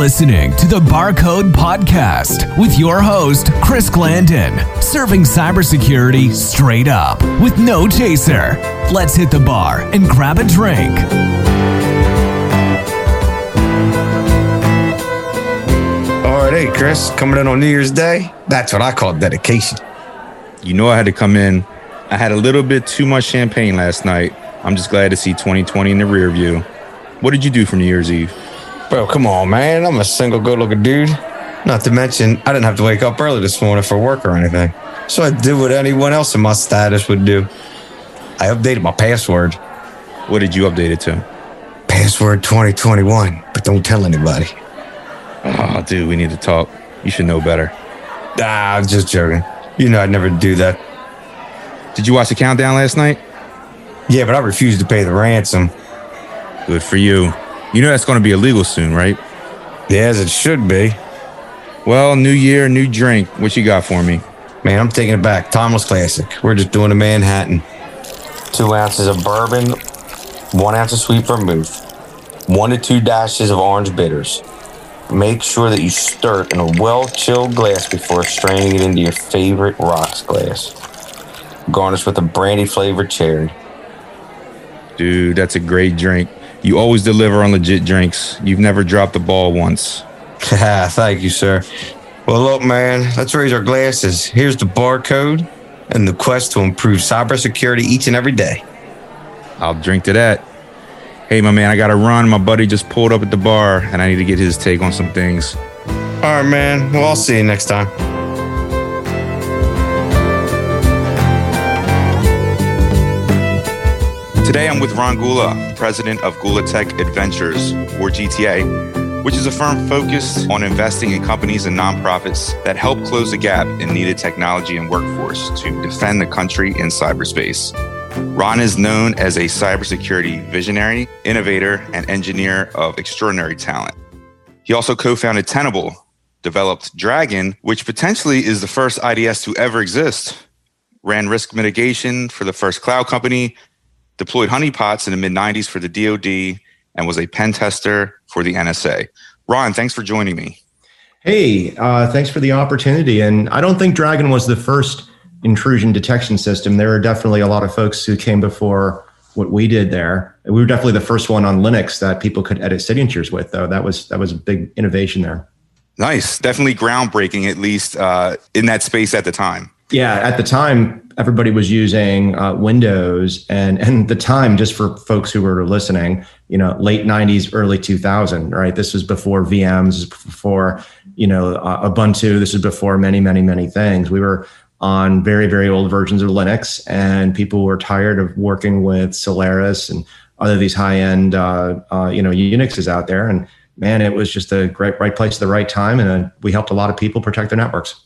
listening to the Barcode Podcast with your host, Chris Glanden, serving cybersecurity straight up with no chaser. Let's hit the bar and grab a drink. All right, hey, Chris, coming in on New Year's Day? That's what I call dedication. You know, I had to come in. I had a little bit too much champagne last night. I'm just glad to see 2020 in the rear view. What did you do for New Year's Eve? Bro, come on, man. I'm a single, good looking dude. Not to mention, I didn't have to wake up early this morning for work or anything. So I did what anyone else in my status would do. I updated my password. What did you update it to? Password 2021, but don't tell anybody. Oh, dude, we need to talk. You should know better. Ah, I'm just joking. You know I'd never do that. Did you watch the countdown last night? Yeah, but I refused to pay the ransom. Good for you. You know that's going to be illegal soon, right? Yeah, as it should be. Well, new year, new drink. What you got for me? Man, I'm taking it back. Timeless classic. We're just doing a Manhattan. Two ounces of bourbon, one ounce of sweet vermouth, one to two dashes of orange bitters. Make sure that you stir it in a well chilled glass before straining it into your favorite rocks glass. Garnish with a brandy flavored cherry. Dude, that's a great drink. You always deliver on legit drinks. You've never dropped the ball once. Thank you, sir. Well, look, man, let's raise our glasses. Here's the barcode and the quest to improve cybersecurity each and every day. I'll drink to that. Hey, my man, I got to run. My buddy just pulled up at the bar and I need to get his take on some things. All right, man. Well, I'll see you next time. Today I'm with Ron Gula, president of Gula Tech Adventures, or GTA, which is a firm focused on investing in companies and nonprofits that help close the gap in needed technology and workforce to defend the country in cyberspace. Ron is known as a cybersecurity visionary, innovator, and engineer of extraordinary talent. He also co founded Tenable, developed Dragon, which potentially is the first IDS to ever exist, ran risk mitigation for the first cloud company, deployed honeypots in the mid 90s for the DoD, and was a pen tester for the NSA. Ron, thanks for joining me. Hey, uh, thanks for the opportunity. And I don't think Dragon was the first intrusion detection system. There are definitely a lot of folks who came before what we did there. We were definitely the first one on Linux that people could edit signatures with, though. That was that was a big innovation there. Nice, definitely groundbreaking, at least uh, in that space at the time. Yeah, at the time, everybody was using uh, Windows, and and the time just for folks who were listening, you know, late '90s, early 2000, right? This was before VMs, before you know uh, Ubuntu. This is before many, many, many things. We were on very, very old versions of Linux, and people were tired of working with Solaris and other these high-end, uh, uh, you know, Unixes out there. And man, it was just the great, right place at the right time, and uh, we helped a lot of people protect their networks.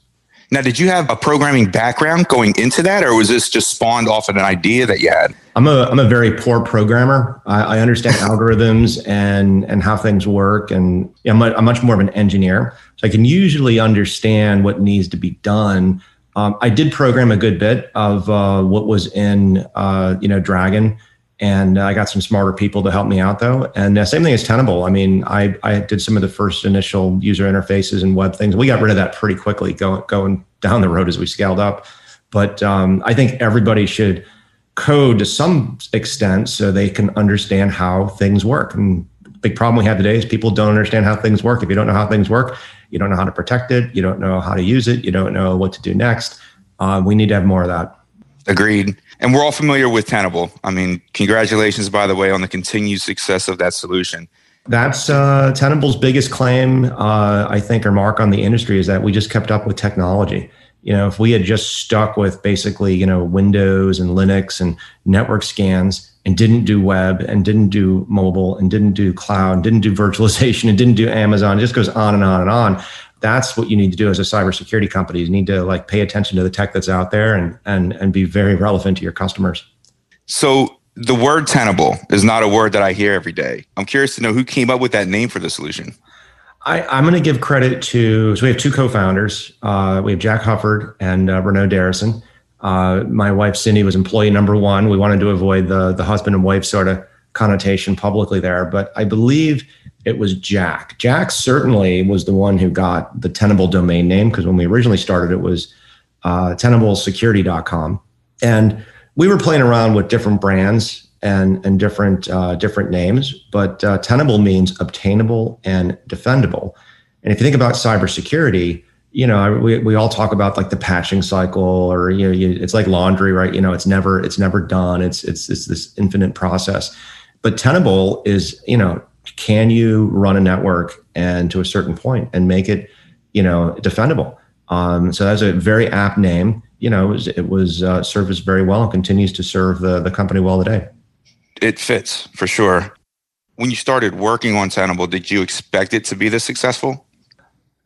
Now, did you have a programming background going into that, or was this just spawned off of an idea that you had? I'm a I'm a very poor programmer. I, I understand algorithms and and how things work, and I'm, a, I'm much more of an engineer, so I can usually understand what needs to be done. Um, I did program a good bit of uh, what was in uh, you know Dragon, and I got some smarter people to help me out though. And uh, same thing as Tenable. I mean, I I did some of the first initial user interfaces and web things. We got rid of that pretty quickly going going down the road as we scaled up. But um, I think everybody should code to some extent so they can understand how things work. And the big problem we have today is people don't understand how things work. If you don't know how things work, you don't know how to protect it, you don't know how to use it, you don't know what to do next. Uh, we need to have more of that. Agreed. And we're all familiar with Tenable. I mean, congratulations, by the way, on the continued success of that solution. That's uh, Tenable's biggest claim, uh, I think, or mark on the industry is that we just kept up with technology. You know, if we had just stuck with basically, you know, Windows and Linux and network scans and didn't do web and didn't do mobile and didn't do cloud and didn't do virtualization and didn't do Amazon, it just goes on and on and on. That's what you need to do as a cybersecurity company. You need to like pay attention to the tech that's out there and and and be very relevant to your customers. So the word tenable is not a word that I hear every day. I'm curious to know who came up with that name for the solution. I, I'm going to give credit to, so we have two co-founders. Uh, we have Jack Huffard and uh, Renaud Deraison. Uh, my wife, Cindy, was employee number one. We wanted to avoid the, the husband and wife sort of connotation publicly there. But I believe it was Jack. Jack certainly was the one who got the Tenable domain name because when we originally started, it was uh, tenablesecurity.com. And we were playing around with different brands and, and different, uh, different names, but uh, Tenable means obtainable and defendable. And if you think about cybersecurity, you know, we, we all talk about like the patching cycle or, you know, you, it's like laundry, right? You know, it's never, it's never done. It's, it's, it's this infinite process. But Tenable is, you know, can you run a network and to a certain point and make it, you know, defendable? Um, so that's a very apt name. You know, it was, it was uh, served us very well and continues to serve the, the company well today. It fits for sure. When you started working on Tenable, did you expect it to be this successful?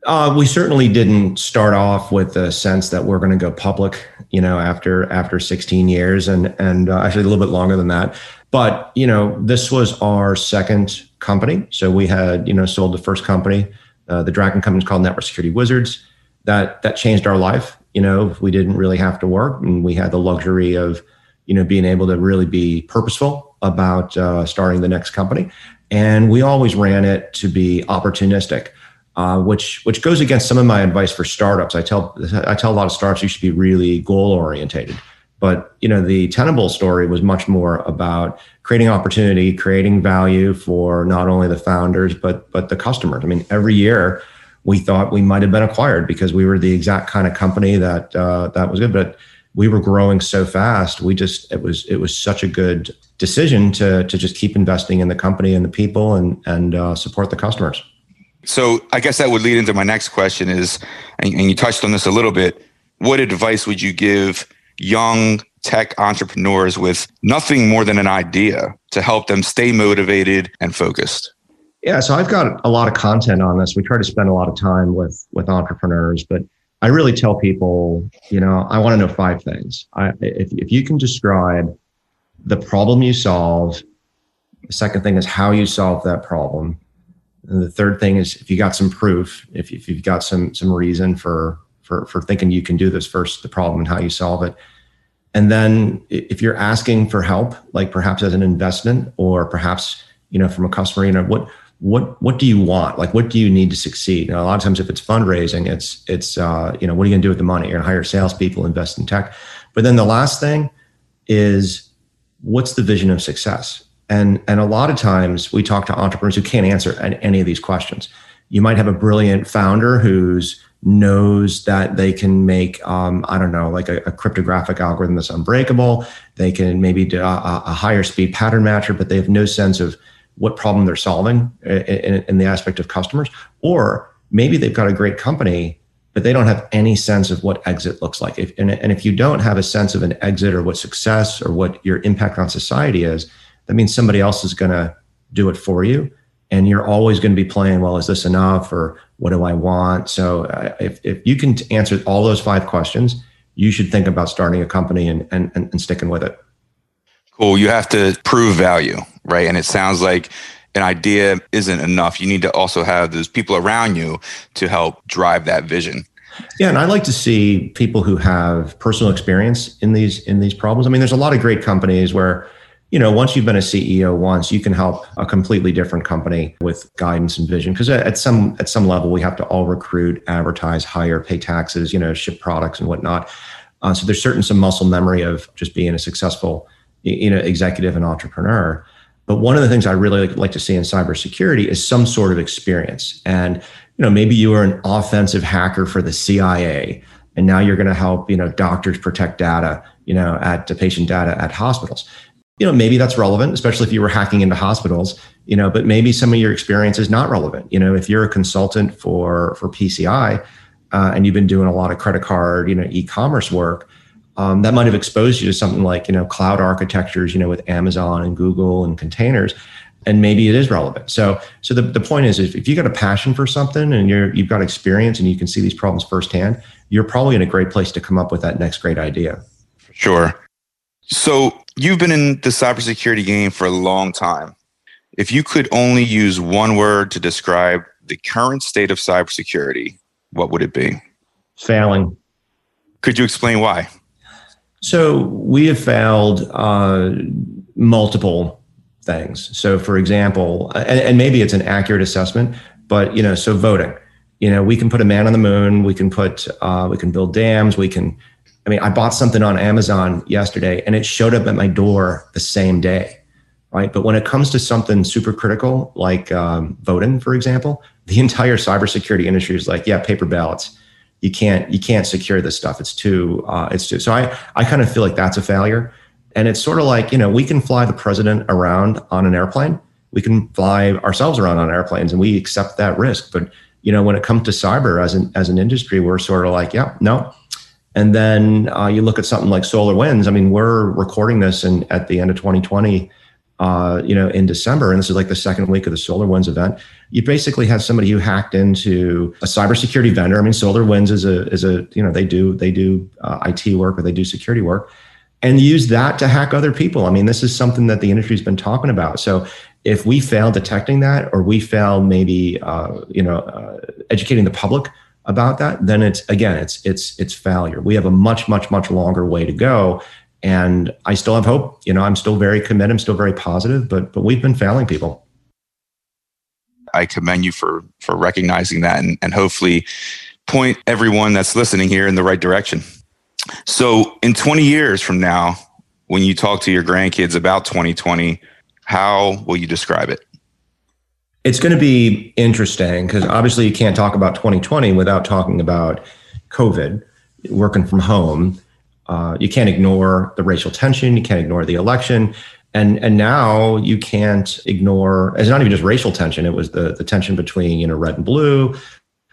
Uh, we certainly didn't start off with the sense that we're going to go public, you know, after after 16 years, and and uh, actually a little bit longer than that. But you know, this was our second company, so we had you know sold the first company. Uh, the Dragon company is called Network Security Wizards. That that changed our life. You know, we didn't really have to work, and we had the luxury of you know being able to really be purposeful about uh, starting the next company. And we always ran it to be opportunistic uh, which which goes against some of my advice for startups. I tell I tell a lot of startups you should be really goal orientated. But you know, the Tenable story was much more about creating opportunity, creating value for not only the founders but but the customers. I mean, every year we thought we might have been acquired because we were the exact kind of company that uh, that was good, but we were growing so fast. We just it was it was such a good decision to to just keep investing in the company and the people and and uh, support the customers. So I guess that would lead into my next question is, and, and you touched on this a little bit. What advice would you give young tech entrepreneurs with nothing more than an idea to help them stay motivated and focused? Yeah, so I've got a lot of content on this. We try to spend a lot of time with with entrepreneurs, but I really tell people, you know, I want to know five things. I, if if you can describe the problem you solve, the second thing is how you solve that problem, and the third thing is if you got some proof, if, if you've got some some reason for for for thinking you can do this first, the problem and how you solve it. And then if you're asking for help, like perhaps as an investment or perhaps, you know, from a customer, you know, what what what do you want? Like what do you need to succeed? Know, a lot of times if it's fundraising, it's it's uh, you know, what are you gonna do with the money? You're gonna hire salespeople, invest in tech. But then the last thing is what's the vision of success? And, and a lot of times we talk to entrepreneurs who can't answer any of these questions. You might have a brilliant founder who's knows that they can make um, i don't know like a, a, cryptographic algorithm that's unbreakable. They can maybe do a, a, higher speed pattern matcher but they have no sense of what problem they're solving in, in, in the aspect of customers. Or maybe they've got a great company but they don't have any sense of what exit looks like. If, and, and if you don't have a sense of an exit or what success or what your impact on society is that means somebody else is going to do it for you. And you're always going to be playing well is this enough? Or what do i want? So uh, if, if you can answer all those five questions you should think about starting a company and, and, and sticking with it. Cool. You have to prove value right? And it sounds like an idea isn't enough. You need to also have those people around you to help drive that vision. Yeah, and I like to see people who have personal experience in these in these problems. I mean, there's a lot of great companies where you know, once you've been a CEO once, you can help a completely different company with guidance and vision. Because at some at some level, we have to all recruit, advertise, hire, pay taxes, you know, ship products and whatnot. Uh, so there's certain some muscle memory of just being a successful, you know, executive and entrepreneur. But one of the things I really like to see in cybersecurity is some sort of experience. And you know, maybe you were an offensive hacker for the CIA, and now you're going to help you know doctors protect data, you know, at patient data at hospitals you know maybe that's relevant especially if you were hacking into hospitals you know but maybe some of your experience is not relevant. You know if you're a consultant for for pci uh, and you've been doing a lot of credit card you know e-commerce work um, that might have exposed you to something like you know cloud architectures you know with amazon and google and containers and maybe it is relevant. So so the, the point is if, if you got a passion for something and you're you've got experience and you can see these problems firsthand you're probably in a great place to come up with that next great idea. Sure so you've been in the cybersecurity game for a long time. If you could only use one word to describe the current state of cybersecurity, what would it be? Failing. Could you explain why? So we have failed uh, multiple things. So, for example, and, and maybe it's an accurate assessment, but you know, so voting, you know, we can put a man on the moon, we can put, uh, we can build dams, we can. I mean, I bought something on Amazon yesterday, and it showed up at my door the same day, right? But when it comes to something super critical like um, voting, for example, the entire cybersecurity industry is like, yeah, paper ballots. You can't you can't secure this stuff. It's too uh, it's too. So I I kind of feel like that's a failure. And it's sort of like, you know, we can fly the president around on an airplane. We can fly ourselves around on airplanes and we accept that risk. But, you know, when it comes to cyber as an, as an industry, we're sort of like, yeah, no. And then uh, you look at something like Solar Winds. I mean, we're recording this in, at the end of 2020, uh, you know, in December, and this is like the second week of the Solar Winds event. You basically have somebody who hacked into a cybersecurity vendor. I mean, SolarWinds is a is a you know they do they do uh, IT work or they do security work, and use that to hack other people. I mean, this is something that the industry's been talking about. So if we fail detecting that, or we fail maybe uh, you know uh, educating the public about that, then it's again it's it's it's failure. We have a much much much longer way to go, and I still have hope. You know, I'm still very committed. I'm still very positive, but but we've been failing people. I commend you for for recognizing that and, and hopefully point everyone that's listening here in the right direction. So, in 20 years from now, when you talk to your grandkids about 2020, how will you describe it? It's going to be interesting because obviously you can't talk about 2020 without talking about COVID, working from home. Uh, you can't ignore the racial tension. You can't ignore the election. And, and now you can't ignore, it's not even just racial tension. It was the, the tension between, you know, red and blue,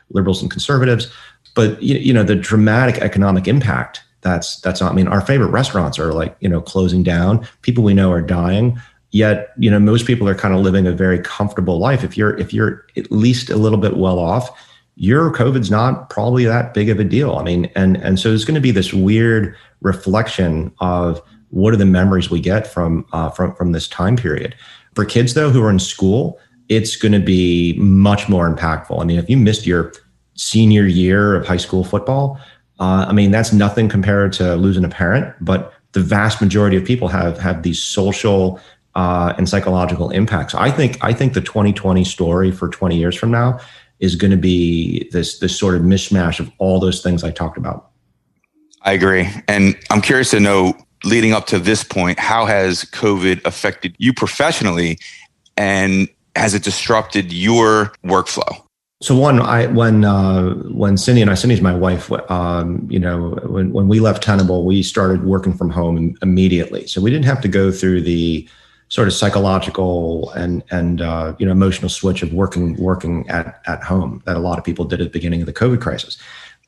liberals and conservatives but you, you know the dramatic economic impact that's that's not, I mean our favorite restaurants are like you know closing down people we know are dying yet you know most people are kind of living a very comfortable life. If you're if you're at least a little bit well off your covid's not probably that big of a deal. I mean and and so there's going to be this weird reflection of what are the memories we get from uh, from from this time period. For kids though who are in school it's going to be much more impactful. I mean if you missed your senior year of high school football. Uh, I mean, that's nothing compared to losing a parent, but the vast majority of people have have these social uh, and psychological impacts. I think I think the 2020 story for 20 years from now is going to be this this sort of mishmash of all those things I talked about. I agree, and I'm curious to know, leading up to this point, how has COVID affected you professionally, and has it disrupted your workflow? So one, I when uh, when Cindy and I, Cindy's my wife. Um, you know, when when we left Tenable, we started working from home immediately. So we didn't have to go through the sort of psychological and and uh, you know emotional switch of working working at at home that a lot of people did at the beginning of the COVID crisis.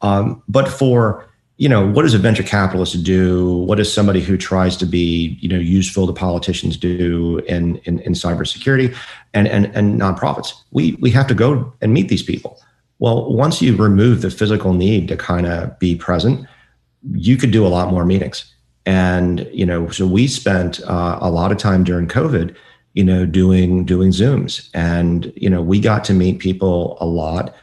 Um, but for you know, what does a venture capitalist do? What does somebody who tries to be, you know, useful to politicians do in, in, in cybersecurity and, and, and nonprofits? We, we have to go and meet these people. Well, once you remove the physical need to kind of be present, you could do a lot more meetings. And, you know, so we spent uh, a lot of time during COVID, you know, doing, doing Zooms and, you know, we got to meet people a lot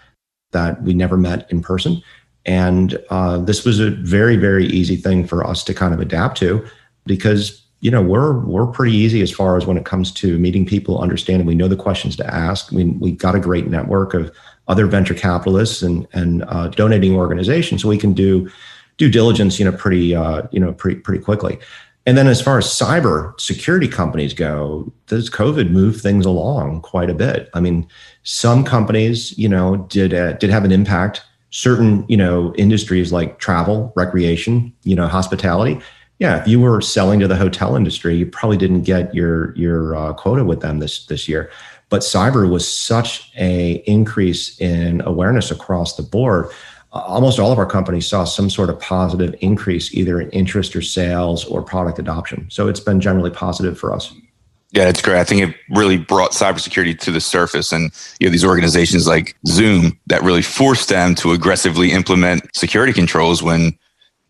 that we never met in person and uh, this was a very, very easy thing for us to kind of adapt to because you know we're we're pretty easy as far as when it comes to meeting people, understanding. We know the questions to ask. Mean, we've got a great network of other venture capitalists and and uh, donating organizations, so we can do due diligence, you know, pretty uh, you know pretty pretty quickly. And then as far as cyber security companies go, does COVID move things along quite a bit? I mean, some companies, you know, did uh, did have an impact certain you know industries like travel recreation you know hospitality yeah if you were selling to the hotel industry you probably didn't get your your uh, quota with them this this year but cyber was such a increase in awareness across the board almost all of our companies saw some sort of positive increase either in interest or sales or product adoption so it's been generally positive for us yeah, it's great. I think it really brought cybersecurity to the surface, and you know these organizations like Zoom that really forced them to aggressively implement security controls when,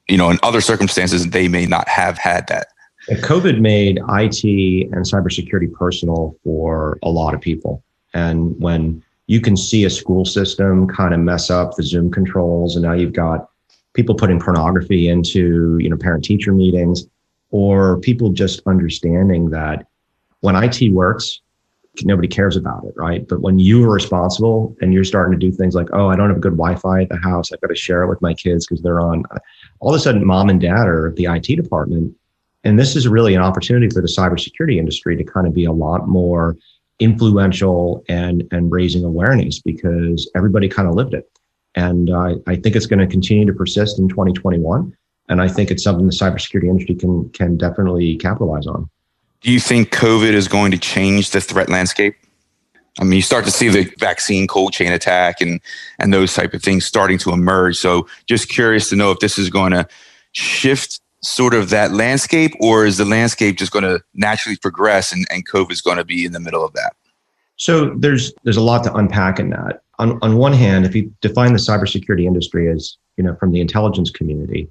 you know, in other circumstances they may not have had that. COVID made IT and cybersecurity personal for a lot of people, and when you can see a school system kind of mess up the Zoom controls, and now you've got people putting pornography into you know parent teacher meetings, or people just understanding that when IT works, nobody cares about it, right? But when you are responsible and you're starting to do things like, oh, I don't have a good Wi-Fi at the house, I've got to share it with my kids because they're on. All of a sudden, mom and dad are the IT department, and this is really an opportunity for the cybersecurity industry to kind of be a lot more influential and and raising awareness because everybody kind of lived it, and uh, I think it's going to continue to persist in 2021, and I think it's something the cybersecurity industry can can definitely capitalize on. Do you think COVID is going to change the threat landscape? I mean, you start to see the vaccine cold chain attack and and those type of things starting to emerge. So, just curious to know if this is going to shift sort of that landscape, or is the landscape just going to naturally progress and, and COVID is going to be in the middle of that? So there's there's a lot to unpack in that. On on one hand, if you define the cybersecurity industry as you know from the intelligence community,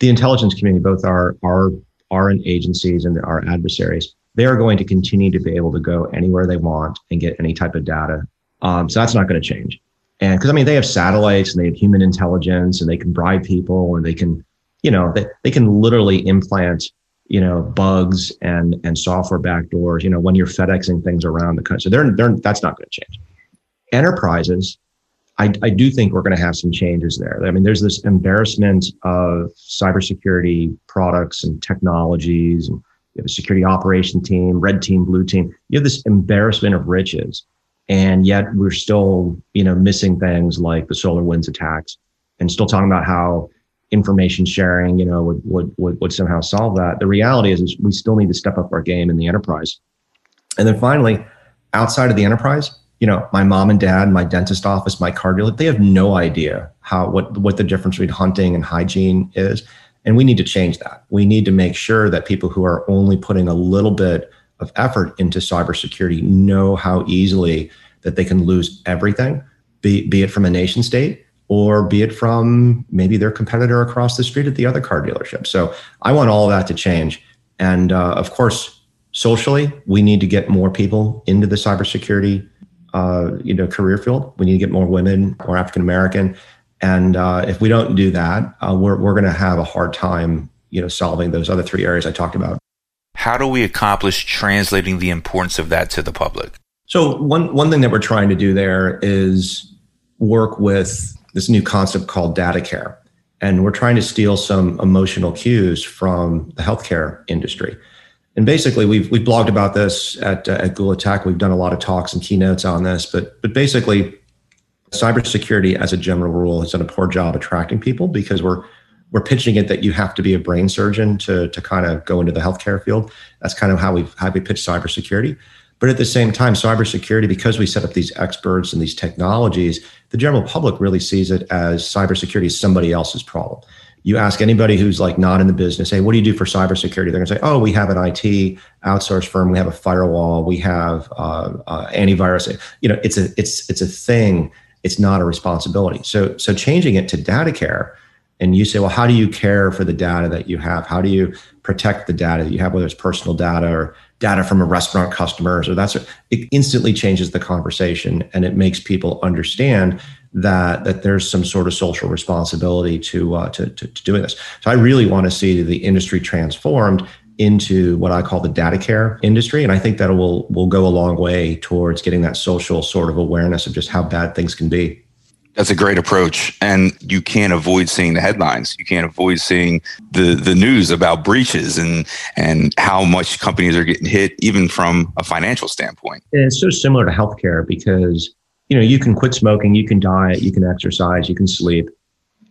the intelligence community, both our our our agencies and our adversaries, they are going to continue to be able to go anywhere they want and get any type of data. Um, so that's not going to change. And because I mean, they have satellites and they have human intelligence and they can bribe people and they can, you know, they, they can literally implant, you know, bugs and and software backdoors, you know, when you're FedExing things around the country. So they're, they're that's not going to change. Enterprises, I, I do think we're going to have some changes there. I mean, there's this embarrassment of cybersecurity products and technologies, and you have a security operation team, red team, blue team. You have this embarrassment of riches, and yet we're still, you know, missing things like the solar winds attacks, and still talking about how information sharing, you know, would would would, would somehow solve that. The reality is, is we still need to step up our game in the enterprise. And then finally, outside of the enterprise, you know, my mom and dad, my dentist office, my car dealer, they have no idea how what what the difference between hunting and hygiene is. And we need to change that. We need to make sure that people who are only putting a little bit of effort into cybersecurity know how easily that they can lose everything, be, be it from a nation state or be it from maybe their competitor across the street at the other car dealership. So I want all of that to change. And uh, of course, socially, we need to get more people into the cybersecurity uh, you know career field. We need to get more women, more African American, and uh, if we don't do that, uh, we're we're going to have a hard time you know solving those other three areas I talked about. How do we accomplish translating the importance of that to the public? So one one thing that we're trying to do there is work with this new concept called data care. And we're trying to steal some emotional cues from the healthcare industry. And basically, we've we've blogged about this at uh, at Gula Tech. We've done a lot of talks and keynotes on this, but but basically, cybersecurity as a general rule has done a poor job attracting people because we're we're pitching it that you have to be a brain surgeon to to kind of go into the healthcare field. That's kind of how we how we pitch cybersecurity. But at the same time, cybersecurity, because we set up these experts and these technologies, the general public really sees it as cybersecurity is somebody else's problem you ask anybody who's like not in the business, hey, what do you do for cybersecurity? They're going to say, oh, we have an IT outsource firm, we have a firewall, we have uh, uh, antivirus. You know, it's a it's it's a thing. It's not a responsibility. So so changing it to data care, and you say, well, how do you care for the data that you have? How do you protect the data that you have, whether it's personal data or data from a restaurant customers or that's it instantly changes the conversation and it makes people understand that that there's some sort of social responsibility to, uh, to, to, to doing this. So I really want to see the industry transformed into what I call the data care industry, and I think that will will go a long way towards getting that social sort of awareness of just how bad things can be. That's a great approach, and you can't avoid seeing the headlines. You can't avoid seeing the the news about breaches and and how much companies are getting hit, even from a financial standpoint. And it's so similar to healthcare because you know, you can quit smoking, you can diet, you can exercise, you can sleep,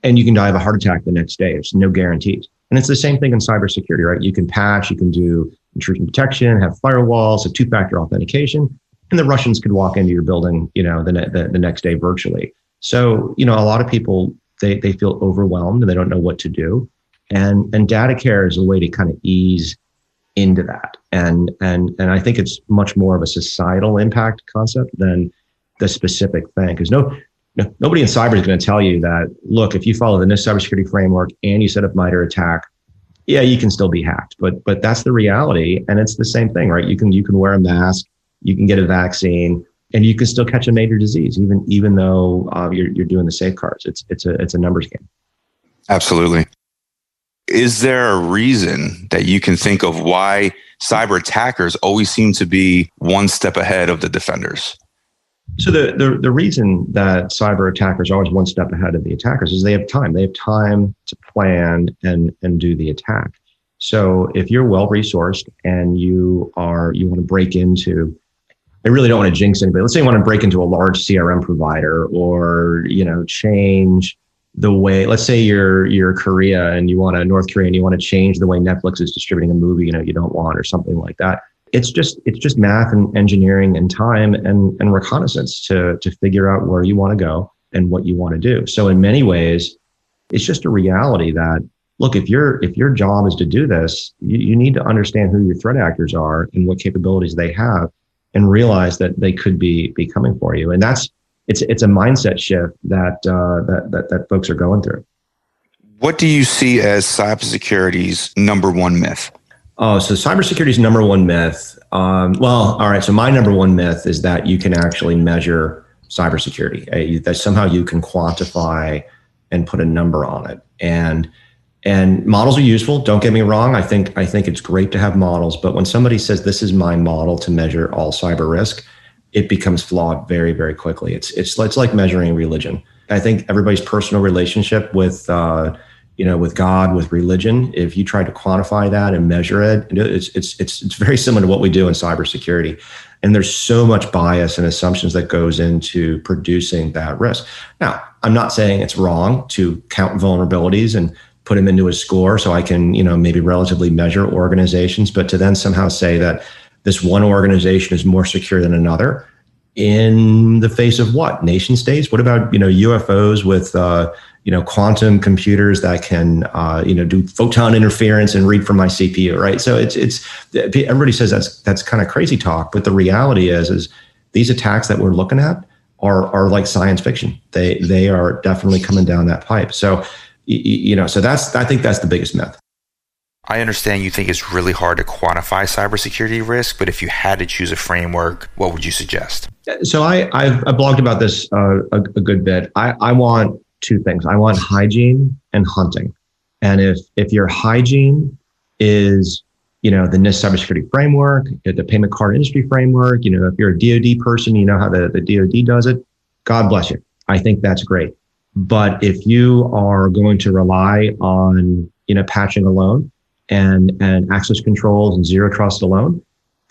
and you can die of a heart attack the next day. There's no guarantees. And it's the same thing in cybersecurity, right? You can patch, you can do intrusion detection, have firewalls, a two-factor authentication, and the Russians could walk into your building, you know, the, the, the next day virtually. So, you know, a lot of people they they feel overwhelmed and they don't know what to do. And and data care is a way to kind of ease into that. And and and I think it's much more of a societal impact concept than the specific thing because no, no, nobody in cyber is going to tell you that look if you follow the NIST cybersecurity framework and you set up MITRE ATT&CK yeah you can still be hacked but but that's the reality and it's the same thing right you can you can wear a mask you can get a vaccine and you can still catch a major disease even even though uh, you're, you're doing the safeguards it's it's a it's a numbers game absolutely is there a reason that you can think of why cyber attackers always seem to be one step ahead of the defenders? So the, the the reason that cyber attackers are always one step ahead of the attackers is they have time. They have time to plan and and do the attack. So if you're well resourced and you are you want to break into I really don't want to jinx anybody. Let's say you want to break into a large CRM provider or, you know, change the way let's say you're you're Korea and you want to North Korea and you want to change the way Netflix is distributing a movie, you know, you don't want or something like that. It's just it's just math and engineering and time and and reconnaissance to to figure out where you want to go and what you want to do. So in many ways, it's just a reality that look, if your if your job is to do this, you, you need to understand who your threat actors are and what capabilities they have and realize that they could be be coming for you. And that's it's it's a mindset shift that uh, that, that that folks are going through. What do you see as cybersecurity's number one myth? Oh, so cybersecurity's number one myth. Um, well, all right. So my number one myth is that you can actually measure cybersecurity. Uh, that somehow you can quantify and put a number on it. And and models are useful. Don't get me wrong. I think I think it's great to have models. But when somebody says this is my model to measure all cyber risk, it becomes flawed very, very quickly. It's it's it's like measuring religion. I think everybody's personal relationship with uh, you know with God, with religion, if you try to quantify that and measure it, it's it's it's it's very similar to what we do in cybersecurity. And there's so much bias and assumptions that goes into producing that risk. Now, I'm not saying it's wrong to count vulnerabilities and put them into a score so I can, you know, maybe relatively measure organizations, but to then somehow say that this one organization is more secure than another in the face of what? Nation states? What about you know ufos with uh, you know quantum computers that can uh, you know do photon interference and read from my cpu right? So it's it's everybody says that's that's kind of crazy talk. But the reality is is these attacks that we're looking at are are like science fiction. They they are definitely coming down that pipe. So you know so that's i think that's the biggest myth I understand you think it's really hard to quantify cybersecurity risk, but if you had to choose a framework, what would you suggest? So I, I've, I've blogged about this uh, a, a, good bit. I, I want two things. I want hygiene and hunting. And if if your hygiene is you know the NIST cybersecurity framework, the payment card industry framework, you know if you're a DoD person, you know how the, the DoD does it. God bless you. I think that's great. But if you are going to rely on you know patching alone, and and access controls and zero trust alone,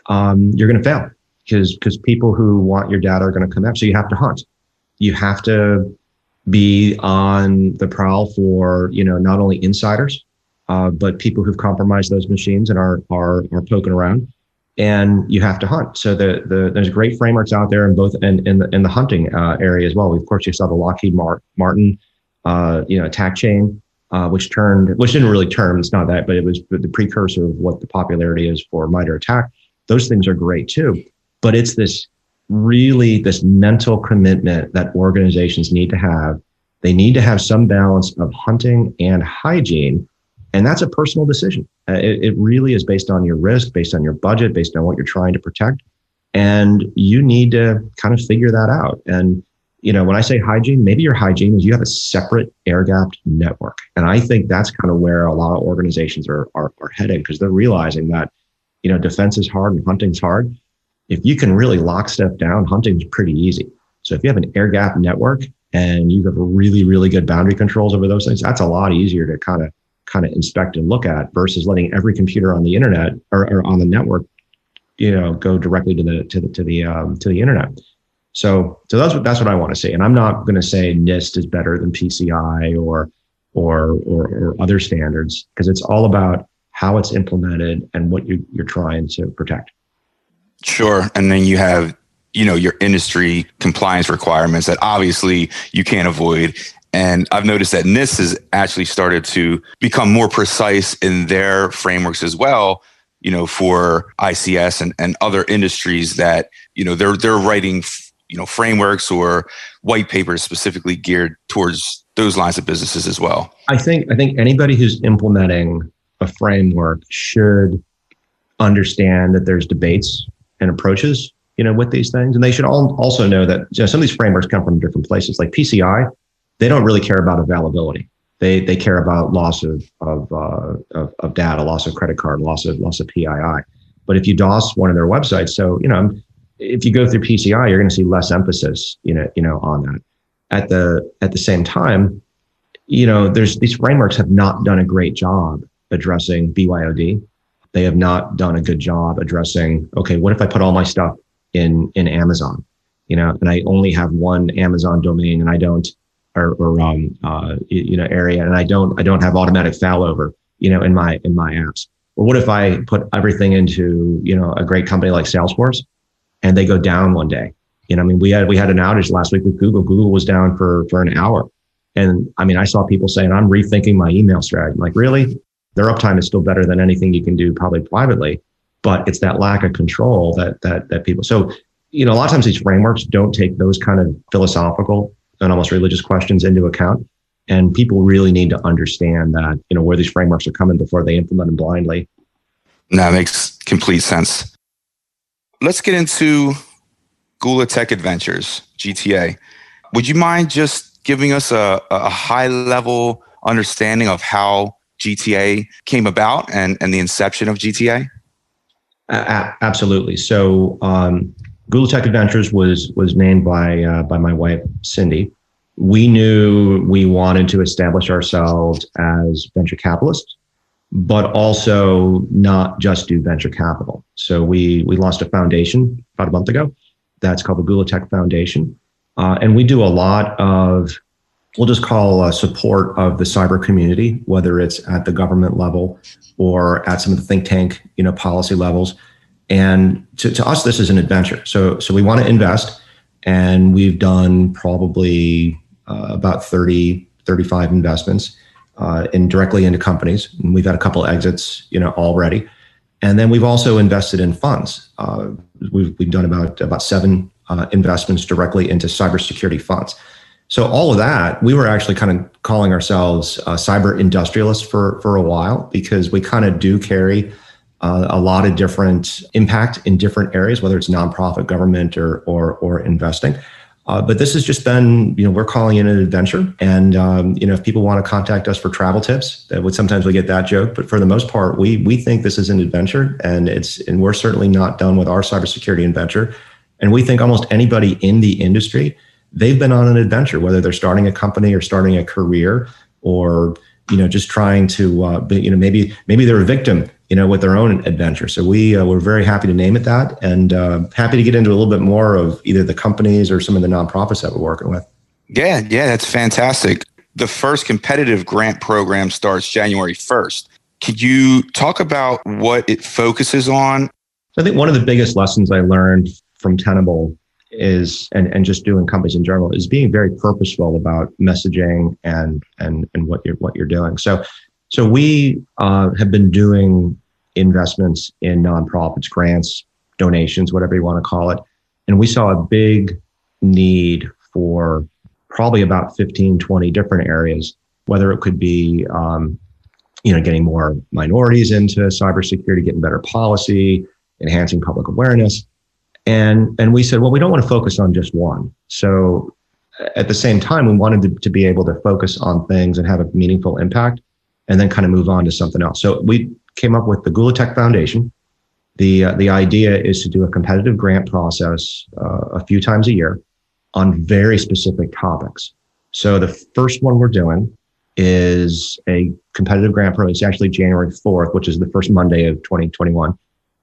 um, you're going to fail because because people who want your data are going to come after. So you have to hunt. You have to be on the prowl for you know not only insiders, uh, but people who've compromised those machines and are are are poking around. And you have to hunt. So the, the there's great frameworks out there in both in in the, in the hunting uh, area as well. Of course, you saw the Lockheed Martin uh, you know attack chain uh, which turned, which didn't really turn, it's not that, but it was the precursor of what the popularity is for MITRE ATT&CK. Those things are great too. But it's this really this mental commitment that organizations need to have. They need to have some balance of hunting and hygiene. And that's a personal decision. Uh, it, it really is based on your risk, based on your budget, based on what you're trying to protect. And you need to kind of figure that out. And you know, when I say hygiene, maybe your hygiene is you have a separate air gapped network. And I think that's kind of where a lot of organizations are, are, are heading because they're realizing that, you know, defense is hard and hunting's hard. If you can really lock stuff down, hunting's pretty easy. So if you have an air gap network and you have really, really good boundary controls over those things, that's a lot easier to kind of kind of inspect and look at versus letting every computer on the internet or, or on the network, you know, go directly to the to the to the um, to the internet. So, so that's what that's what I want to say. And I'm not going to say NIST is better than PCI or or or, or other standards because it's all about how it's implemented and what you, you're trying to protect. Sure, and then you have you know your industry compliance requirements that obviously you can't avoid. And I've noticed that NIST has actually started to become more precise in their frameworks as well you know, for ICS and, and other industries that, you know, they're they're writing you know frameworks or white papers specifically geared towards those lines of businesses as well. I think i think anybody who's implementing a framework should understand that there's debates and approaches you know with these things. And they should all also know that you know, some of these frameworks come from different places. Like pci they don't really care about availability They they care about loss of of, uh, of, of data, loss of credit card, loss of loss of PII. But if you DOS one of their websites, so you know, if you go through PCI, you're going to see less emphasis, you know, you know, on that. At the at the same time, you know, there's these frameworks have not done a great job addressing BYOD. They have not done a good job addressing, okay, what if I put all my stuff in in Amazon, you know, and I only have one Amazon domain and I don't or, or um, uh, you know area and I don't I don't have automatic failover, you know, in my in my apps. Or what if I put everything into you know a great company like Salesforce and they go down one day? You know, I mean, we had we had an outage last week with Google. Google was down for for an hour, and I mean, I saw people saying, "I'm rethinking my email strategy." I'm like, really? Their uptime is still better than anything you can do probably privately, but it's that lack of control that that that people. So, you know, a lot of times these frameworks don't take those kind of philosophical and almost religious questions into account. And people really need to understand that, you know, where these frameworks are coming before they implement them blindly. That makes complete sense. Let's get into Gula Tech Adventures, GTA. Would you mind just giving us a, a high level understanding of how GTA came about and, and the inception of GTA? Uh, absolutely. So, um, Gula Tech Adventures was was named by uh, by my wife Cindy. We knew we wanted to establish ourselves as venture capitalists, but also not just do venture capital. So we we launched a foundation about a month ago. That's called the Gula Tech Foundation, uh, and we do a lot of we'll just call uh, support of the cyber community, whether it's at the government level or at some of the think tank you know policy levels and to, to us, this is an adventure. So, so we want to invest, and we've done probably uh, about 30, 35 investments uh, in directly into companies. And we've had a couple exits, you know, already. And then we've also invested in funds. Uh, we've, we've done about, about seven uh, investments directly into cybersecurity funds. So all of that, we were actually kind of calling ourselves uh, cyber industrialists for, for a while because we kind of do carry uh, a lot of different impact in different areas, whether it's nonprofit, government, or or, or investing. Uh, but this has just been, you know, we're calling it an adventure. And um, you know, if people want to contact us for travel tips, that would sometimes we get that joke. But for the most part, we we think this is an adventure, and it's and we're certainly not done with our cybersecurity adventure. And we think almost anybody in the industry, they've been on an adventure, whether they're starting a company or starting a career, or you know, just trying to, uh, be, you know, maybe maybe they're a victim you know, with their own adventure. So we uh, we're very happy to name it that, and uh, happy to get into a little bit more of either the companies or some of the nonprofits that we're working with. Yeah, yeah, that's fantastic. The first competitive grant program starts January first. Could you talk about what it focuses on? I think one of the biggest lessons I learned from Tenable is and, and just doing companies in general is being very purposeful about messaging and and and what you're what you're doing. So so we uh, have been doing investments in nonprofits, grants, donations, whatever you want to call it. And we saw a big need for probably about 15, 20 different areas, whether it could be, um, you know, getting more minorities into cybersecurity, getting better policy, enhancing public awareness. And, and we said, well, we don't want to focus on just one. So at the same time, we wanted to, to be able to focus on things and have a meaningful impact and then kind of move on to something else. So we came up with the Gula Tech Foundation. The, uh, the idea is to do a competitive grant process uh, a few times a year on very specific topics. So the first one we're doing is a competitive grant program. It's actually January 4th, which is the first Monday of 2021.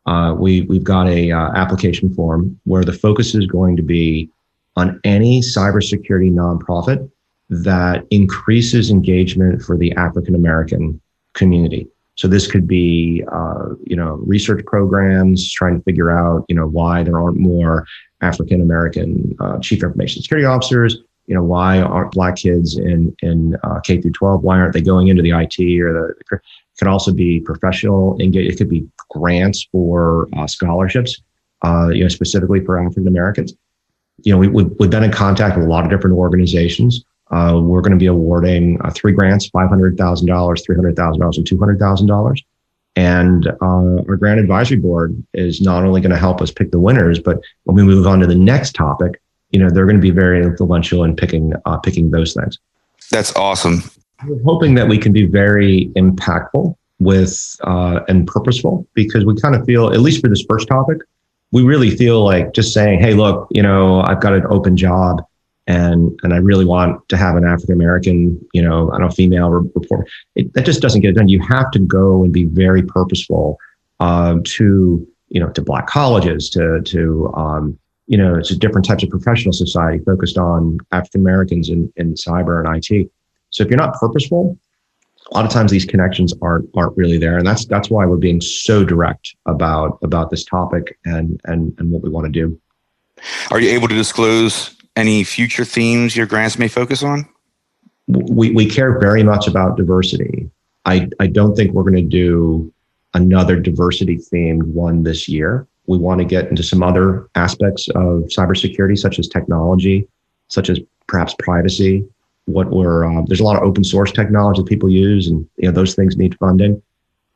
Uh, we, we've got a uh, application form where the focus is going to be on any cybersecurity nonprofit that increases engagement for the African American community. So this could be, uh, you know, research programs trying to figure out, you know, why there aren't more African American uh, chief information security officers. You know, why aren't black kids in in uh, K through 12? Why aren't they going into the IT or the? Could also be professional. It could be grants or uh, scholarships, uh, you know, specifically for African Americans. You know, we, we've, we've been in contact with a lot of different organizations. Uh, we're going to be awarding uh, three grants $500,000, $300,000, and $200,000. And uh, our grant advisory board is not only going to help us pick the winners, but when we move on to the next topic, you know, they're going to be very influential in picking uh, picking those things. That's awesome. We're hoping that we can be very impactful with uh, and purposeful because we kind of feel, at least for this first topic, we really feel like just saying, "Hey, look, you know, I've got an open job, and and I really want to have an African American, you know, I don't know, female report." It, that just doesn't get done. You have to go and be very purposeful uh, to you know to black colleges, to to um, you know, to different types of professional society focused on African Americans in, in cyber and IT. So if you're not purposeful, a lot of times these connections aren't aren't really there, and that's that's why we're being so direct about about this topic and and and what we want to do. Are you able to disclose any future themes your grants may focus on? We we care very much about diversity. I I don't think we're going to do another diversity themed one this year. We want to get into some other aspects of cybersecurity, such as technology, such as perhaps privacy, what we're um, there's a lot of open source technology that people use, and you know those things need funding.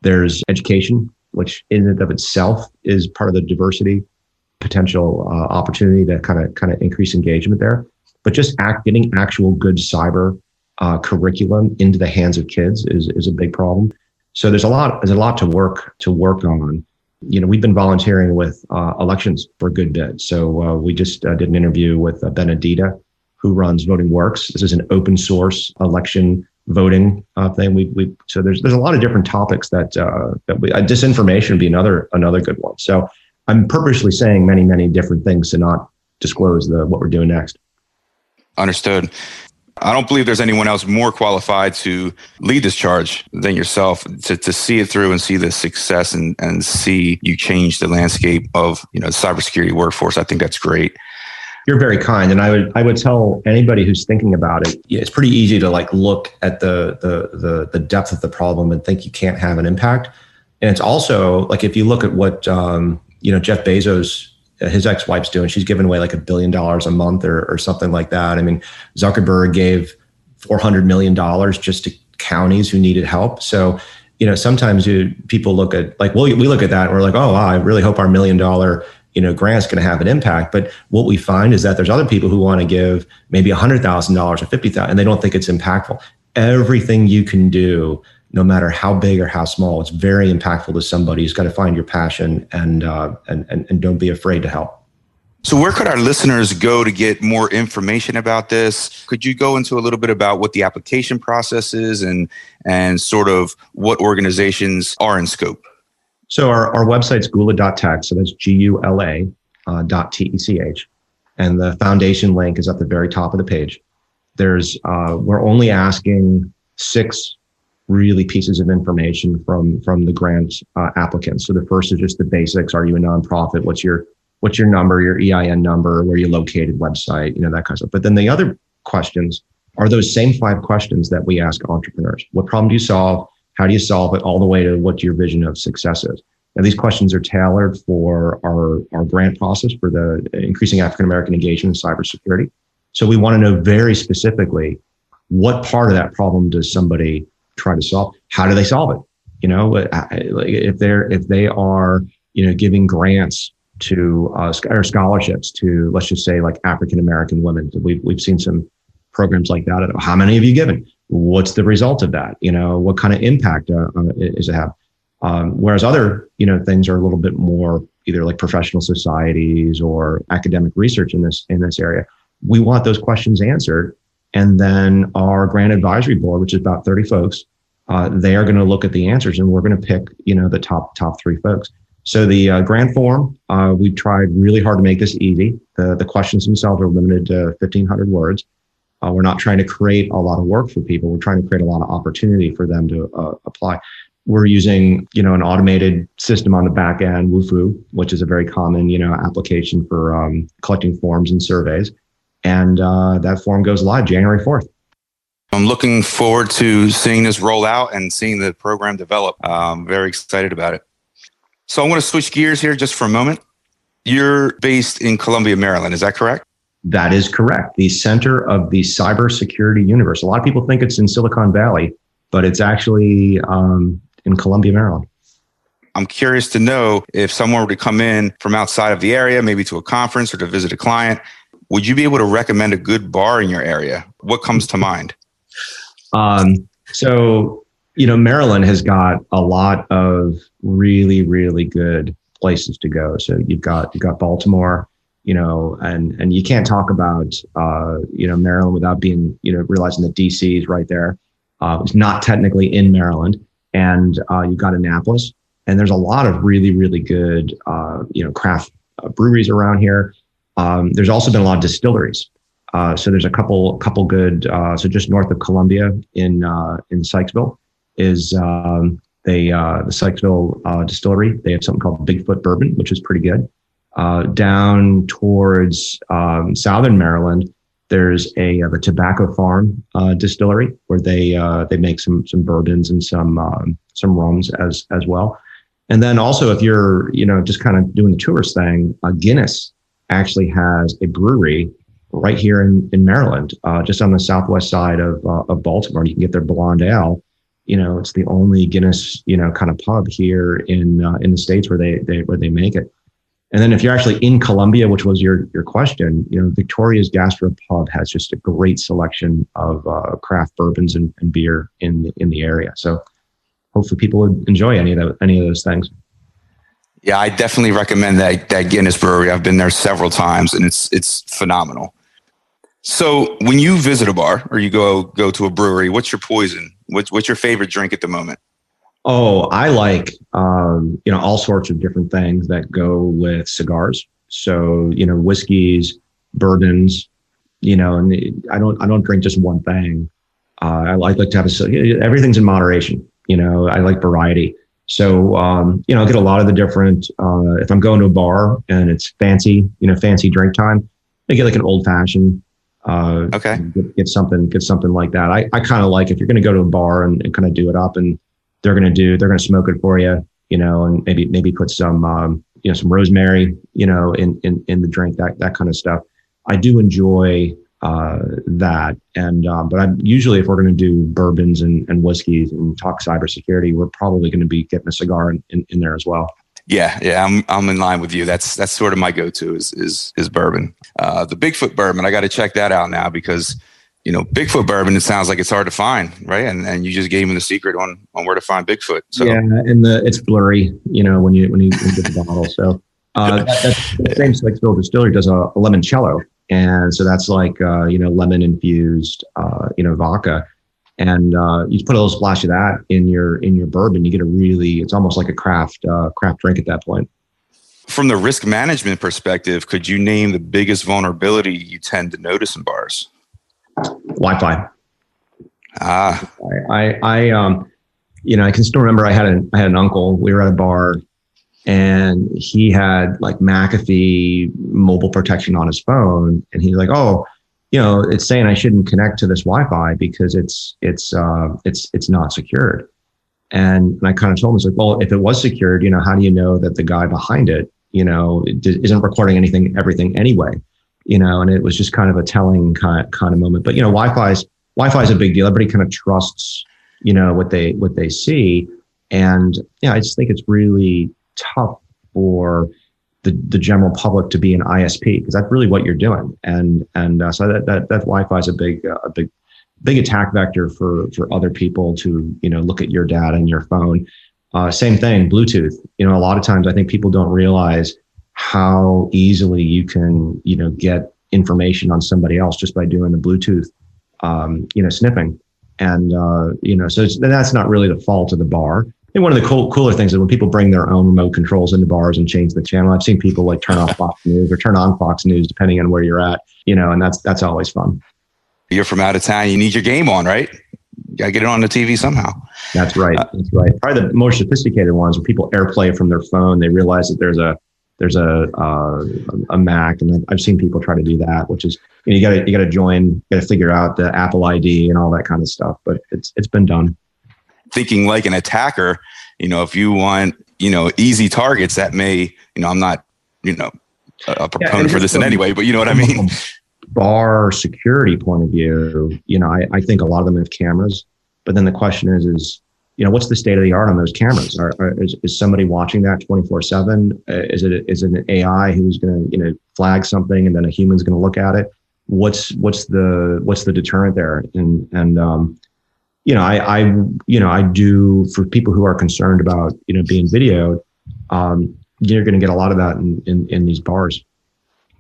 There's education, which in and of itself is part of the diversity potential uh, opportunity to kind of kind of increase engagement there. But just act, getting actual good cyber uh, curriculum into the hands of kids is is a big problem. So there's a lot there's a lot to work to work on. You know, we've been volunteering with uh, elections for a good bit. So uh, we just uh, did an interview with Ben Adida, who runs Voting Works. This is an open source election voting uh, thing. We, we so there's there's a lot of different topics that uh, that we, uh, disinformation would be another another good one. So I'm purposely saying many many different things to not disclose the what we're doing next. Understood. I don't believe there's anyone else more qualified to lead this charge than yourself to, to see it through and see the success and, and see you change the landscape of you know the cybersecurity workforce. I think that's great. You're very kind, and I would I would tell anybody who's thinking about it. It's pretty easy to like look at the the the, the depth of the problem and think you can't have an impact. And it's also like if you look at what um, you know Jeff Bezos uh, his ex-wife's doing she's giving away like a billion dollars a month or, or something like that i mean zuckerberg gave 400 million dollars just to counties who needed help so you know sometimes you, people look at like well we look at that and we're like oh wow, i really hope our million dollar you know, grant's going to have an impact. But what we find is that there's other people who want to give maybe $100,000 or 50000 and they don't think it's impactful. Everything you can do, no matter how big or how small, it's very impactful to somebody who's got to find your passion and, uh, and, and, and don't be afraid to help. So, where could our listeners go to get more information about this? Could you go into a little bit about what the application process is and and sort of what organizations are in scope? So our, our website's gula.tech. So that's G-U-L-A uh, dot T-E-C-H. And the foundation link is at the very top of the page. There's, uh, we're only asking six really pieces of information from, from the grant uh, applicants. So the first is just the basics. Are you a nonprofit? What's your, what's your number, your EIN number, where you located, website, you know, that kind of stuff. But then the other questions are those same five questions that we ask entrepreneurs. What problem do you solve? How do you solve it all the way to what your vision of success is? Now, these questions are tailored for our, our grant process for the increasing African American engagement in cybersecurity. So we want to know very specifically what part of that problem does somebody try to solve? How do they solve it? You know, uh, if they're if they are you know giving grants to uh, or scholarships to let's just say like African American women. We've we've seen some programs like that. How many have you given? What's the result of that? You know, what kind of impact uh, uh, is it have? Um, whereas other, you know, things are a little bit more either like professional societies or academic research in this in this area. We want those questions answered, and then our grant advisory board, which is about thirty folks, uh, they are going to look at the answers, and we're going to pick, you know, the top top three folks. So the uh, grant form, uh, we tried really hard to make this easy. The the questions themselves are limited to fifteen hundred words. Uh, we're not trying to create a lot of work for people. We're trying to create a lot of opportunity for them to uh, apply. We're using, you know, an automated system on the back end, Wufoo, which is a very common, you know, application for um, collecting forms and surveys. And uh, that form goes live January 4th. I'm looking forward to seeing this roll out and seeing the program develop. I'm very excited about it. So I'm going to switch gears here just for a moment. You're based in Columbia, Maryland. Is that correct? That is correct. The center of the cybersecurity universe. A lot of people think it's in Silicon Valley, but it's actually um, in Columbia, Maryland. I'm curious to know if someone were to come in from outside of the area, maybe to a conference or to visit a client, would you be able to recommend a good bar in your area? What comes to mind? Um, so you know, Maryland has got a lot of really, really good places to go. So you've got you've got Baltimore, you know, and and you can't talk about uh, you know Maryland without being you know realizing that DC is right there. Uh, it's not technically in Maryland, and uh, you've got Annapolis, and there's a lot of really, really good uh, you know craft uh, breweries around here. Um, there's also been a lot of distilleries. Uh, so there's a couple couple good. Uh, so just north of Columbia in uh, in Sykesville is um, they uh, the Sykesville uh, distillery. They have something called Bigfoot Bourbon, which is pretty good. Uh, down towards um, southern Maryland, there's a the Tobacco Barn distillery where they they make some some bourbons and some um, some rums as as well. And then also, if you're you know just kind of doing the tourist thing, Guinness actually has a brewery right here in, in Maryland, uh, just on the southwest side of, uh, of Baltimore. You can get their blonde ale. You know, it's the only Guinness, you know, kind of pub here in uh, in the states where they, they where they make it. And then if you're actually in Columbia, which was your your question, you know, Victoria's Gastropub has just a great selection of uh, craft bourbons and, and beer in the, in the area. So hopefully people would enjoy any of those, any of those things. Yeah, I definitely recommend that that Guinness Brewery. I've been there several times, and it's it's phenomenal. So when you visit a bar or you go go to a brewery, what's your poison? What's what's your favorite drink at the moment? Oh, I like um, you know all sorts of different things that go with cigars. So you know whiskeys, bourbons, you know, and I don't I don't drink just one thing. Uh, I like, like to have a everything's in moderation. You know, I like variety. So um, you know, I get a lot of the different. Uh, if I'm going to a bar and it's fancy, you know, fancy drink time, I get like an old fashioned uh, okay. Get, get, something, get something like that. I, I kind of like if you're going to go to a bar and, and kind of do it up, and they're going to do, they're going to smoke it for you, you know, and maybe maybe put some, um, you know, some rosemary, you know, in in in the drink, that that kind of stuff. I do enjoy uh, that, and um, but I'm usually if we're going to do bourbons and, and whiskeys and talk cybersecurity, we're probably going to be getting a cigar in, in, in there as well. Yeah, yeah, I'm I'm in line with you. That's that's sort of my go-to is is is bourbon. Uh, the Bigfoot bourbon, I got to check that out now because you know Bigfoot bourbon. It sounds like it's hard to find, right? And and you just gave him the secret on on where to find Bigfoot. So yeah, and the it's blurry, you know, when you when you, when you get the bottle. So uh, that, that's the same Sykesville Distillery does a, a limoncello, and so that's like uh, you know lemon infused, uh, you know, vodka and uh, you put a little splash of that in your in your bourbon you get a really it's almost like a craft uh, craft drink at that point from the risk management perspective could you name the biggest vulnerability you tend to notice in bars wi-fi. Ah. I i I, um you know i can still remember i had an I had an uncle. We were at a bar and he had like mcafee mobile protection on his phone. And he's like oh you know, it's saying I shouldn't connect to this Wi-Fi because it's it's uh, it's it's not secured. And, and I kind of told him, "It's like, well, if it was secured, you know, how do you know that the guy behind it, you know, isn't recording anything, everything anyway, you know?" And it was just kind of a telling kind of, kind of moment. But you know, Wi-Fi's Wi-Fi is a big deal. Everybody kind of trusts, you know, what they what they see, and yeah, I just think it's really tough for the, the general public to be an ISP because that's really what you're doing. And and uh, so that that that Wi-Fi is a big uh, a big big attack vector for for other people to you know look at your data and your phone. Uh, same thing, Bluetooth. You know, a lot of times I think people don't realize how easily you can you know get information on somebody else just by doing the Bluetooth um, you know sniffing. And uh, you know, so that's not really the fault of the bar think one of the cool, cooler things is when people bring their own remote controls into bars and change the channel. I've seen people like turn off Fox News or turn on Fox News depending on where you're at, you know, and that's that's always fun. You're from out of town. You need your game on, right? You gotta get it on the TV somehow. That's right. Uh, that's right. Probably the more sophisticated ones where people AirPlay from their phone. They realize that there's a there's a uh, a Mac, and I've seen people try to do that, which is you, know, you gotta you gotta join, you gotta figure out the Apple ID and all that kind of stuff. But it's it's been done thinking like an attacker, you know, if you want, you know, easy targets that may, you know, I'm not, you know, a, proponent yeah, for this in any way, but you know what I mean? Bar security point of view, you know, I, I think a lot of them have cameras, but then the question is, is, you know, what's the state of the art on those cameras? Are, are, is, is somebody watching that 24 seven? Uh, is it, is it an AI who's going to, you know, flag something and then a human's going to look at it? What's, what's the, what's the deterrent there? And, and, um, you know, I, I, you know, I do for people who are concerned about, you know, being videoed, um, you're going to get a lot of that in, in, in these bars.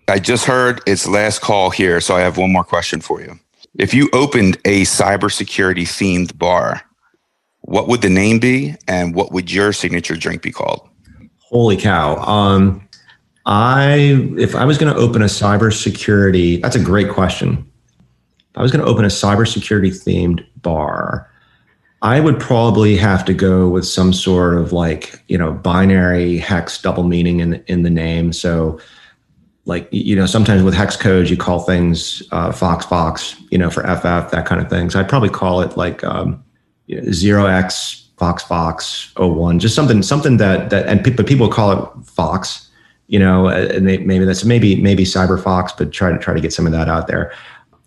I just heard it's last call here, so I have one more question for you. If you opened a cybersecurity themed bar, what would the name be, and what would your signature drink be called? Holy cow! Um, I if I was going to open a cybersecurity, that's a great question. If I was going to open a cybersecurity themed bar, I would probably have to go with some sort of like you know binary hex double meaning in in the name. So like you know sometimes with hex codes you call things uh, fox fox you know for ff that kind of thing so i'd probably call it like um, 0x fox fox 01 just something something that that and but people call it fox you know and they, maybe that's maybe maybe cyber fox but try to try to get some of that out there.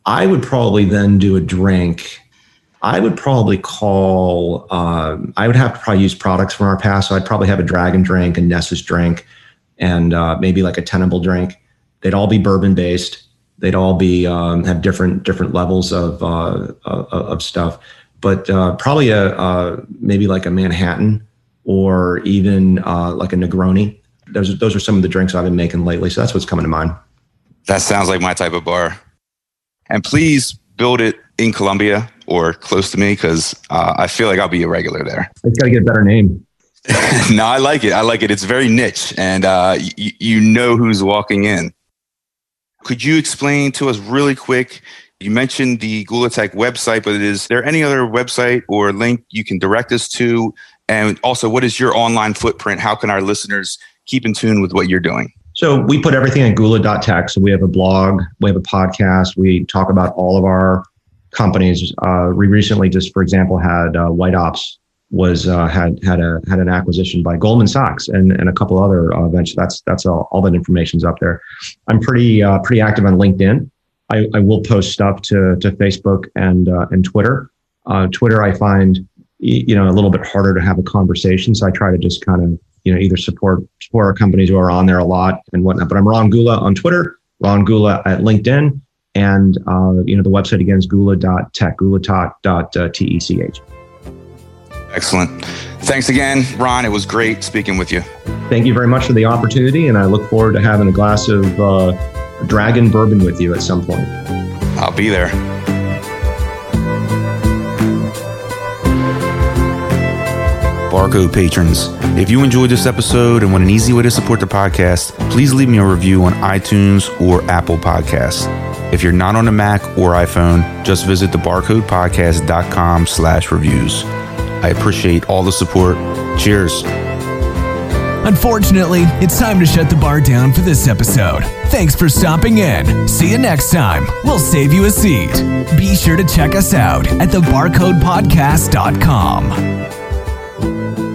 I would probably then do a drink. I would probably call um, i would have to probably use products from our past. So i'd probably have a dragon drink a nessus drink and uh, maybe like a tenable drink. They'd all be bourbon based. They'd all be um, have different different levels of uh, uh, of stuff, but uh, probably a uh, maybe like a Manhattan or even uh, like a Negroni. Those those are some of the drinks I've been making lately. So that's what's coming to mind. That sounds like my type of bar. And please build it in Columbia or close to me because uh, I feel like I'll be a regular there. It's got to get a better name. no, I like it. I like it. It's very niche, and uh, y- you know who's walking in. Could you explain to us really quick? You mentioned the Gulatech website, but is there any other website or link you can direct us to? And also, what is your online footprint? How can our listeners keep in tune with what you're doing? So we put everything at gula.tech. So we have a blog, we have a podcast, we talk about all of our companies. Uh, we recently just, for example, had uh, White Ops was uh, had had a had an acquisition by Goldman Sachs and, and a couple other uh, ventures. That's that's all, all that information's up there. I'm pretty uh, pretty active on LinkedIn. I, I will post stuff to to Facebook and uh, and Twitter. Uh, Twitter, I find you know a little bit harder to have a conversation, so I try to just kind of you know either support support our companies who are on there a lot and whatnot. But I'm Ron Gula on Twitter, Ron Gula at LinkedIn, and uh, you know the website again is gula.tech, gulatalk.tech. Excellent. Thanks again, Ron. It was great speaking with you. Thank you very much for the opportunity, and I look forward to having a glass of uh, dragon bourbon with you at some point. I'll be there. Barcode patrons, if you enjoyed this episode and want an easy way to support the podcast, please leave me a review on iTunes or Apple Podcasts. If you're not on a Mac or iPhone, just visit thebarcodepodcast.com slash reviews. I appreciate all the support. Cheers. Unfortunately, it's time to shut the bar down for this episode. Thanks for stopping in. See you next time. We'll save you a seat. Be sure to check us out at thebarcodepodcast.com.